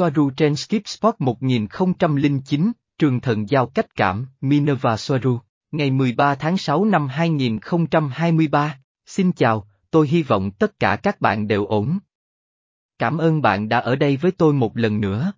Soaru trên Skip Spot 1009, trường thần giao cách cảm, Minerva Soaru, ngày 13 tháng 6 năm 2023. Xin chào, tôi hy vọng tất cả các bạn đều ổn. Cảm ơn bạn đã ở đây với tôi một lần nữa.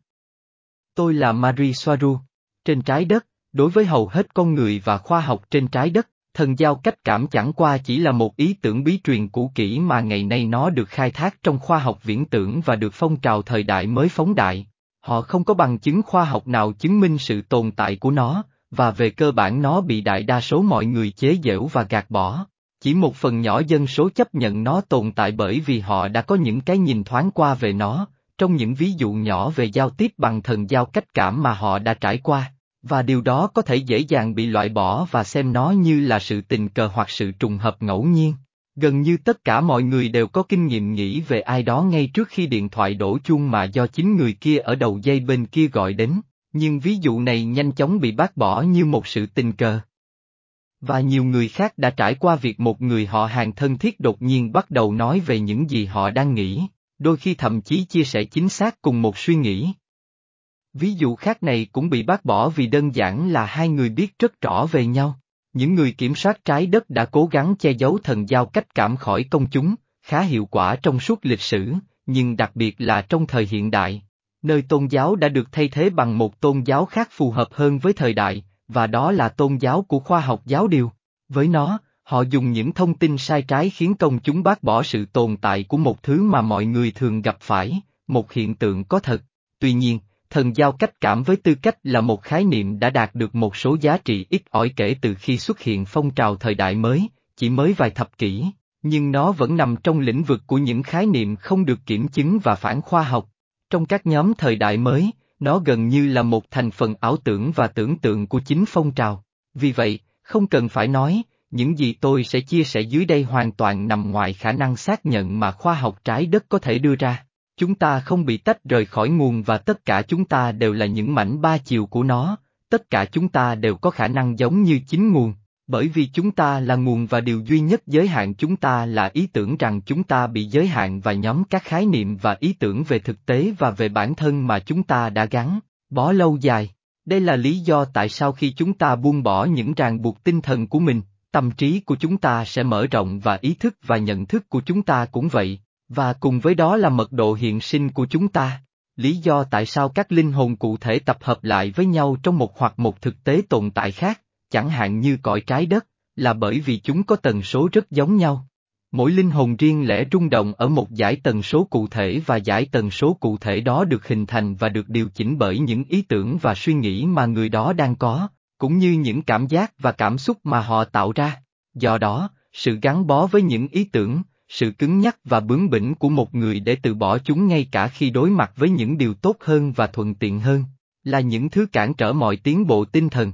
Tôi là Marie Soaru. Trên trái đất, đối với hầu hết con người và khoa học trên trái đất, thần giao cách cảm chẳng qua chỉ là một ý tưởng bí truyền cũ kỹ mà ngày nay nó được khai thác trong khoa học viễn tưởng và được phong trào thời đại mới phóng đại. Họ không có bằng chứng khoa học nào chứng minh sự tồn tại của nó, và về cơ bản nó bị đại đa số mọi người chế giễu và gạt bỏ. Chỉ một phần nhỏ dân số chấp nhận nó tồn tại bởi vì họ đã có những cái nhìn thoáng qua về nó, trong những ví dụ nhỏ về giao tiếp bằng thần giao cách cảm mà họ đã trải qua. Và điều đó có thể dễ dàng bị loại bỏ và xem nó như là sự tình cờ hoặc sự trùng hợp ngẫu nhiên. Gần như tất cả mọi người đều có kinh nghiệm nghĩ về ai đó ngay trước khi điện thoại đổ chuông mà do chính người kia ở đầu dây bên kia gọi đến, nhưng ví dụ này nhanh chóng bị bác bỏ như một sự tình cờ. Và nhiều người khác đã trải qua việc một người họ hàng thân thiết đột nhiên bắt đầu nói về những gì họ đang nghĩ, đôi khi thậm chí chia sẻ chính xác cùng một suy nghĩ. Ví dụ khác này cũng bị bác bỏ vì đơn giản là hai người biết rất rõ về nhau. Những người kiểm soát trái đất đã cố gắng che giấu thần giao cách cảm khỏi công chúng, khá hiệu quả trong suốt lịch sử, nhưng đặc biệt là trong thời hiện đại, nơi tôn giáo đã được thay thế bằng một tôn giáo khác phù hợp hơn với thời đại, và đó là tôn giáo của khoa học giáo điều. Với nó, họ dùng những thông tin sai trái khiến công chúng bác bỏ sự tồn tại của một thứ mà mọi người thường gặp phải, một hiện tượng có thật. Tuy nhiên, thần giao cách cảm với tư cách là một khái niệm đã đạt được một số giá trị ít ỏi kể từ khi xuất hiện phong trào thời đại mới, chỉ mới vài thập kỷ, nhưng nó vẫn nằm trong lĩnh vực của những khái niệm không được kiểm chứng và phản khoa học. Trong các nhóm thời đại mới, nó gần như là một thành phần ảo tưởng và tưởng tượng của chính phong trào. Vì vậy, không cần phải nói, những gì tôi sẽ chia sẻ dưới đây hoàn toàn nằm ngoài khả năng xác nhận mà khoa học trái đất có thể đưa ra. Chúng ta không bị tách rời khỏi nguồn và tất cả chúng ta đều là những mảnh ba chiều của nó, tất cả chúng ta đều có khả năng giống như chính nguồn, bởi vì chúng ta là nguồn và điều duy nhất giới hạn chúng ta là ý tưởng rằng chúng ta bị giới hạn và nhóm các khái niệm và ý tưởng về thực tế và về bản thân mà chúng ta đã gắn, bó lâu dài. Đây là lý do tại sao khi chúng ta buông bỏ những ràng buộc tinh thần của mình, tâm trí của chúng ta sẽ mở rộng và ý thức và nhận thức của chúng ta cũng vậy, và cùng với đó là mật độ hiện sinh của chúng ta. Lý do tại sao các linh hồn cụ thể tập hợp lại với nhau trong một hoặc một thực tế tồn tại khác, chẳng hạn như cõi trái đất, là bởi vì chúng có tần số rất giống nhau. Mỗi linh hồn riêng lẻ rung động ở một giải tần số cụ thể và giải tần số cụ thể đó được hình thành và được điều chỉnh bởi những ý tưởng và suy nghĩ mà người đó đang có, cũng như những cảm giác và cảm xúc mà họ tạo ra. Do đó, sự gắn bó với những ý tưởng, sự cứng nhắc và bướng bỉnh của một người để từ bỏ chúng ngay cả khi đối mặt với những điều tốt hơn và thuận tiện hơn, là những thứ cản trở mọi tiến bộ tinh thần.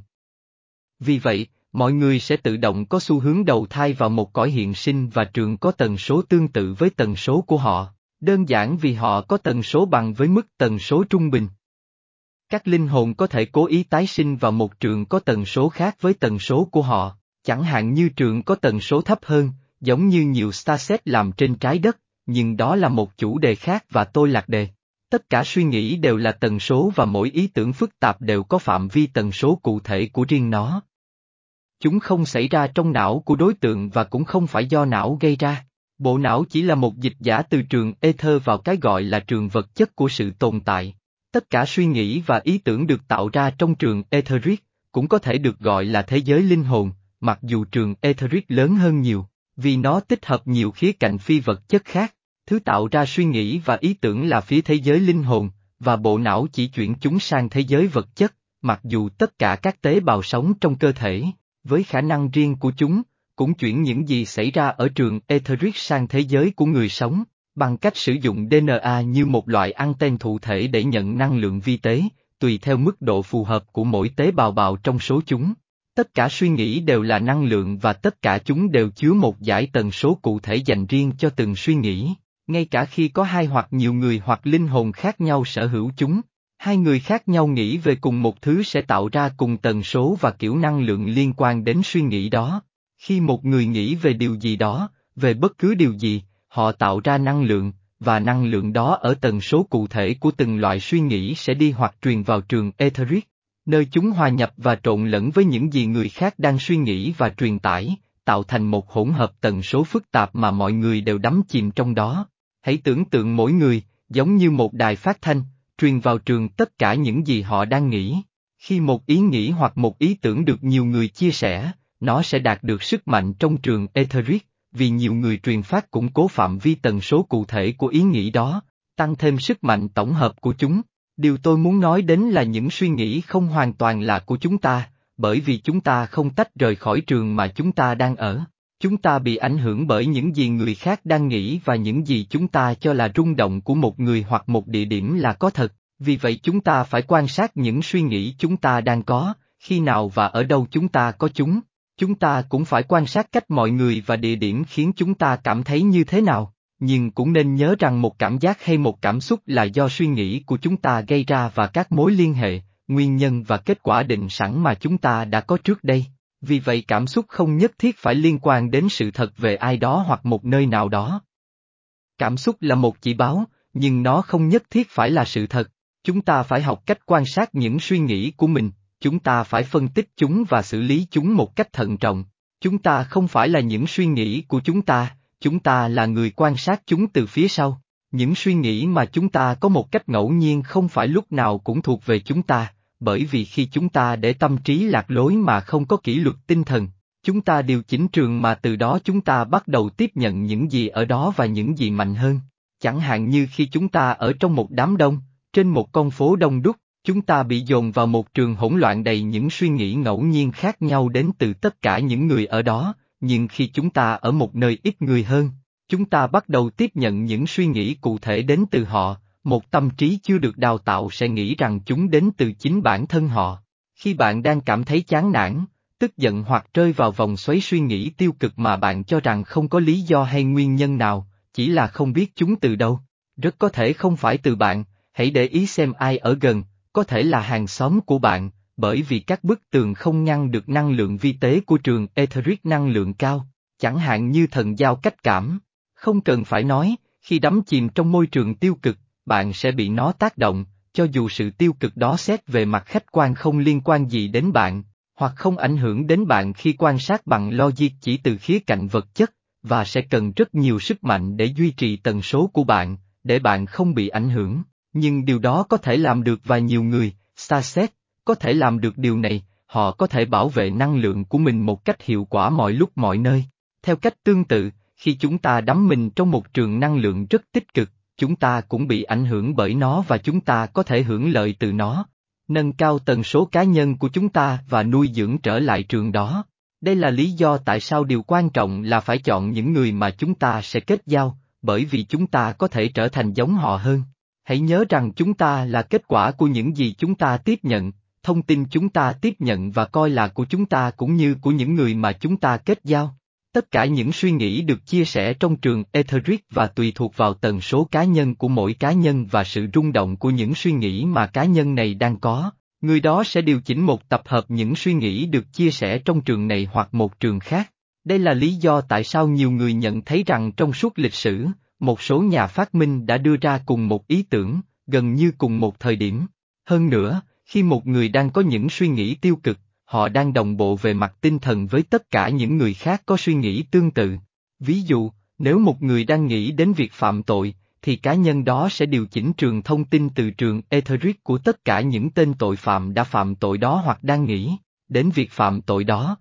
Vì vậy, mọi người sẽ tự động có xu hướng đầu thai vào một cõi hiện sinh và trường có tần số tương tự với tần số của họ, đơn giản vì họ có tần số bằng với mức tần số trung bình. Các linh hồn có thể cố ý tái sinh vào một trường có tần số khác với tần số của họ, chẳng hạn như trường có tần số thấp hơn, giống như nhiều starset làm trên trái đất, nhưng đó là một chủ đề khác và tôi lạc đề. Tất cả suy nghĩ đều là tần số và mỗi ý tưởng phức tạp đều có phạm vi tần số cụ thể của riêng nó. Chúng không xảy ra trong não của đối tượng và cũng không phải do não gây ra. Bộ não chỉ là một dịch giả từ trường ether vào cái gọi là trường vật chất của sự tồn tại. Tất cả suy nghĩ và ý tưởng được tạo ra trong trường etheric, cũng có thể được gọi là thế giới linh hồn, mặc dù trường etheric lớn hơn nhiều vì nó tích hợp nhiều khía cạnh phi vật chất khác, thứ tạo ra suy nghĩ và ý tưởng là phía thế giới linh hồn, và bộ não chỉ chuyển chúng sang thế giới vật chất, mặc dù tất cả các tế bào sống trong cơ thể, với khả năng riêng của chúng, cũng chuyển những gì xảy ra ở trường etheric sang thế giới của người sống, bằng cách sử dụng DNA như một loại anten thụ thể để nhận năng lượng vi tế, tùy theo mức độ phù hợp của mỗi tế bào bào trong số chúng. Tất cả suy nghĩ đều là năng lượng và tất cả chúng đều chứa một giải tần số cụ thể dành riêng cho từng suy nghĩ, ngay cả khi có hai hoặc nhiều người hoặc linh hồn khác nhau sở hữu chúng. Hai người khác nhau nghĩ về cùng một thứ sẽ tạo ra cùng tần số và kiểu năng lượng liên quan đến suy nghĩ đó. Khi một người nghĩ về điều gì đó, về bất cứ điều gì, họ tạo ra năng lượng, và năng lượng đó ở tần số cụ thể của từng loại suy nghĩ sẽ đi hoặc truyền vào trường etheric, nơi chúng hòa nhập và trộn lẫn với những gì người khác đang suy nghĩ và truyền tải, tạo thành một hỗn hợp tần số phức tạp mà mọi người đều đắm chìm trong đó. Hãy tưởng tượng mỗi người, giống như một đài phát thanh, truyền vào trường tất cả những gì họ đang nghĩ. Khi một ý nghĩ hoặc một ý tưởng được nhiều người chia sẻ, nó sẽ đạt được sức mạnh trong trường etheric, vì nhiều người truyền phát củng cố phạm vi tần số cụ thể của ý nghĩ đó, tăng thêm sức mạnh tổng hợp của chúng. Điều tôi muốn nói đến là những suy nghĩ không hoàn toàn là của chúng ta, bởi vì chúng ta không tách rời khỏi trường mà chúng ta đang ở. Chúng ta bị ảnh hưởng bởi những gì người khác đang nghĩ và những gì chúng ta cho là rung động của một người hoặc một địa điểm là có thật, vì vậy chúng ta phải quan sát những suy nghĩ chúng ta đang có, khi nào và ở đâu chúng ta có chúng. Chúng ta cũng phải quan sát cách mọi người và địa điểm khiến chúng ta cảm thấy như thế nào, nhưng cũng nên nhớ rằng một cảm giác hay một cảm xúc là do suy nghĩ của chúng ta gây ra và các mối liên hệ, nguyên nhân và kết quả định sẵn mà chúng ta đã có trước đây. Vì vậy cảm xúc không nhất thiết phải liên quan đến sự thật về ai đó hoặc một nơi nào đó. Cảm xúc là một chỉ báo, nhưng nó không nhất thiết phải là sự thật. Chúng ta phải học cách quan sát những suy nghĩ của mình, chúng ta phải phân tích chúng và xử lý chúng một cách thận trọng. Chúng ta không phải là những suy nghĩ của chúng ta, chúng ta là người quan sát chúng từ phía sau. Những suy nghĩ mà chúng ta có một cách ngẫu nhiên không phải lúc nào cũng thuộc về chúng ta, bởi vì khi chúng ta để tâm trí lạc lối mà không có kỷ luật tinh thần, chúng ta điều chỉnh trường mà từ đó chúng ta bắt đầu tiếp nhận những gì ở đó và những gì mạnh hơn. Chẳng hạn như khi chúng ta ở trong một đám đông, trên một con phố đông đúc, chúng ta bị dồn vào một trường hỗn loạn đầy những suy nghĩ ngẫu nhiên khác nhau đến từ tất cả những người ở đó, nhưng khi chúng ta ở một nơi ít người hơn, chúng ta bắt đầu tiếp nhận những suy nghĩ cụ thể đến từ họ, một tâm trí chưa được đào tạo sẽ nghĩ rằng chúng đến từ chính bản thân họ. Khi bạn đang cảm thấy chán nản, tức giận hoặc rơi vào vòng xoáy suy nghĩ tiêu cực mà bạn cho rằng không có lý do hay nguyên nhân nào, chỉ là không biết chúng từ đâu, rất có thể không phải từ bạn, hãy để ý xem ai ở gần, có thể là hàng xóm của bạn, bởi vì các bức tường không ngăn được năng lượng vi tế của trường etheric năng lượng cao, chẳng hạn như thần giao cách cảm. Không cần phải nói, khi đắm chìm trong môi trường tiêu cực, bạn sẽ bị nó tác động, cho dù sự tiêu cực đó xét về mặt khách quan không liên quan gì đến bạn, hoặc không ảnh hưởng đến bạn khi quan sát bằng logic chỉ từ khía cạnh vật chất, và sẽ cần rất nhiều sức mạnh để duy trì tần số của bạn, để bạn không bị ảnh hưởng. Nhưng điều đó có thể làm được và nhiều người, xa xét, có thể làm được điều này, họ có thể bảo vệ năng lượng của mình một cách hiệu quả mọi lúc mọi nơi. Theo cách tương tự, khi chúng ta đắm mình trong một trường năng lượng rất tích cực, chúng ta cũng bị ảnh hưởng bởi nó và chúng ta có thể hưởng lợi từ nó. Nâng cao tần số cá nhân của chúng ta và nuôi dưỡng trở lại trường đó. Đây là lý do tại sao điều quan trọng là phải chọn những người mà chúng ta sẽ kết giao, bởi vì chúng ta có thể trở thành giống họ hơn. Hãy nhớ rằng chúng ta là kết quả của những gì chúng ta tiếp nhận, thông tin chúng ta tiếp nhận và coi là của chúng ta cũng như của những người mà chúng ta kết giao. Tất cả những suy nghĩ được chia sẻ trong trường Etheric và tùy thuộc vào tần số cá nhân của mỗi cá nhân và sự rung động của những suy nghĩ mà cá nhân này đang có. Người đó sẽ điều chỉnh một tập hợp những suy nghĩ được chia sẻ trong trường này hoặc một trường khác. Đây là lý do tại sao nhiều người nhận thấy rằng trong suốt lịch sử, một số nhà phát minh đã đưa ra cùng một ý tưởng, gần như cùng một thời điểm. Hơn nữa, khi một người đang có những suy nghĩ tiêu cực, họ đang đồng bộ về mặt tinh thần với tất cả những người khác có suy nghĩ tương tự. Ví dụ, nếu một người đang nghĩ đến việc phạm tội, thì cá nhân đó sẽ điều chỉnh trường thông tin từ trường Etheric của tất cả những tên tội phạm đã phạm tội đó hoặc đang nghĩ đến việc phạm tội đó.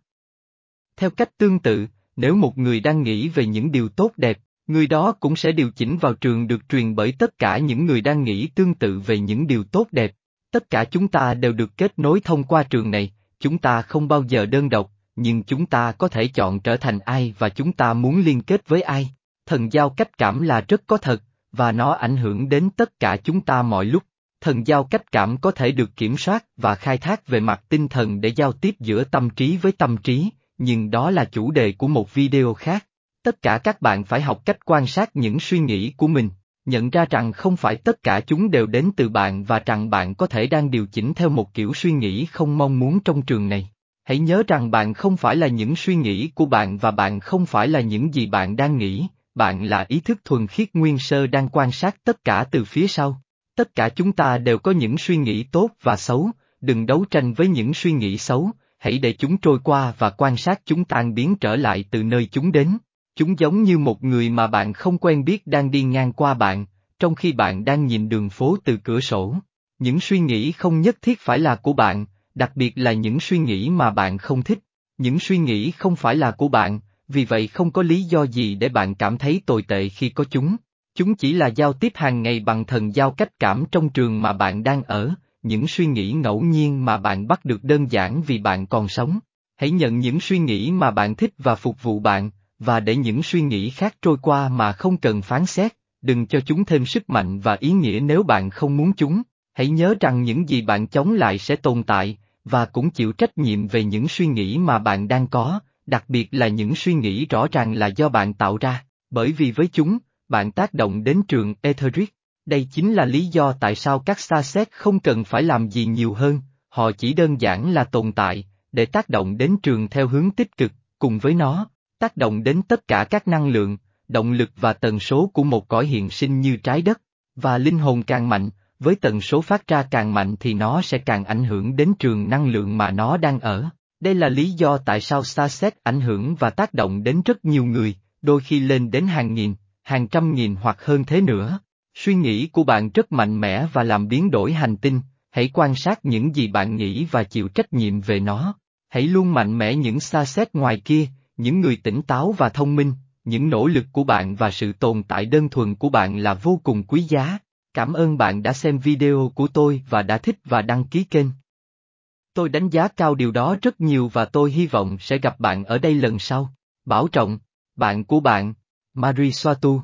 Theo cách tương tự, nếu một người đang nghĩ về những điều tốt đẹp, người đó cũng sẽ điều chỉnh vào trường được truyền bởi tất cả những người đang nghĩ tương tự về những điều tốt đẹp. Tất cả chúng ta đều được kết nối thông qua trường này, chúng ta không bao giờ đơn độc, nhưng chúng ta có thể chọn trở thành ai và chúng ta muốn liên kết với ai. Thần giao cách cảm là rất có thật, và nó ảnh hưởng đến tất cả chúng ta mọi lúc. Thần giao cách cảm có thể được kiểm soát và khai thác về mặt tinh thần để giao tiếp giữa tâm trí với tâm trí, nhưng đó là chủ đề của một video khác. Tất cả các bạn phải học cách quan sát những suy nghĩ của mình, nhận ra rằng không phải tất cả chúng đều đến từ bạn và rằng bạn có thể đang điều chỉnh theo một kiểu suy nghĩ không mong muốn trong trường này. Hãy nhớ rằng bạn không phải là những suy nghĩ của bạn và bạn không phải là những gì bạn đang nghĩ, bạn là ý thức thuần khiết nguyên sơ đang quan sát tất cả từ phía sau. Tất cả chúng ta đều có những suy nghĩ tốt và xấu, đừng đấu tranh với những suy nghĩ xấu, hãy để chúng trôi qua và quan sát chúng tan biến trở lại từ nơi chúng đến. Chúng giống như một người mà bạn không quen biết đang đi ngang qua bạn, trong khi bạn đang nhìn đường phố từ cửa sổ. Những suy nghĩ không nhất thiết phải là của bạn, đặc biệt là những suy nghĩ mà bạn không thích. Những suy nghĩ không phải là của bạn, vì vậy không có lý do gì để bạn cảm thấy tồi tệ khi có chúng. Chúng chỉ là giao tiếp hàng ngày bằng thần giao cách cảm trong trường mà bạn đang ở, những suy nghĩ ngẫu nhiên mà bạn bắt được đơn giản vì bạn còn sống. Hãy nhận những suy nghĩ mà bạn thích và phục vụ bạn, và để những suy nghĩ khác trôi qua mà không cần phán xét, đừng cho chúng thêm sức mạnh và ý nghĩa nếu bạn không muốn chúng. Hãy nhớ rằng những gì bạn chống lại sẽ tồn tại, và cũng chịu trách nhiệm về những suy nghĩ mà bạn đang có, đặc biệt là những suy nghĩ rõ ràng là do bạn tạo ra, bởi vì với chúng, bạn tác động đến trường Etheric. Đây chính là lý do tại sao các xa xét không cần phải làm gì nhiều hơn, họ chỉ đơn giản là tồn tại, để tác động đến trường theo hướng tích cực, cùng với nó, tác động đến tất cả các năng lượng, động lực và tần số của một cõi hiện sinh như trái đất, và linh hồn càng mạnh, với tần số phát ra càng mạnh thì nó sẽ càng ảnh hưởng đến trường năng lượng mà nó đang ở. Đây là lý do tại sao Starset ảnh hưởng và tác động đến rất nhiều người, đôi khi lên đến hàng nghìn, hàng trăm nghìn hoặc hơn thế nữa. Suy nghĩ của bạn rất mạnh mẽ và làm biến đổi hành tinh, hãy quan sát những gì bạn nghĩ và chịu trách nhiệm về nó. Hãy luôn mạnh mẽ những xa xét ngoài kia, những người tỉnh táo và thông minh, những nỗ lực của bạn và sự tồn tại đơn thuần của bạn là vô cùng quý giá. Cảm ơn bạn đã xem video của tôi và đã thích và đăng ký kênh. Tôi đánh giá cao điều đó rất nhiều và tôi hy vọng sẽ gặp bạn ở đây lần sau. Bảo trọng, bạn của bạn, Marie Soatu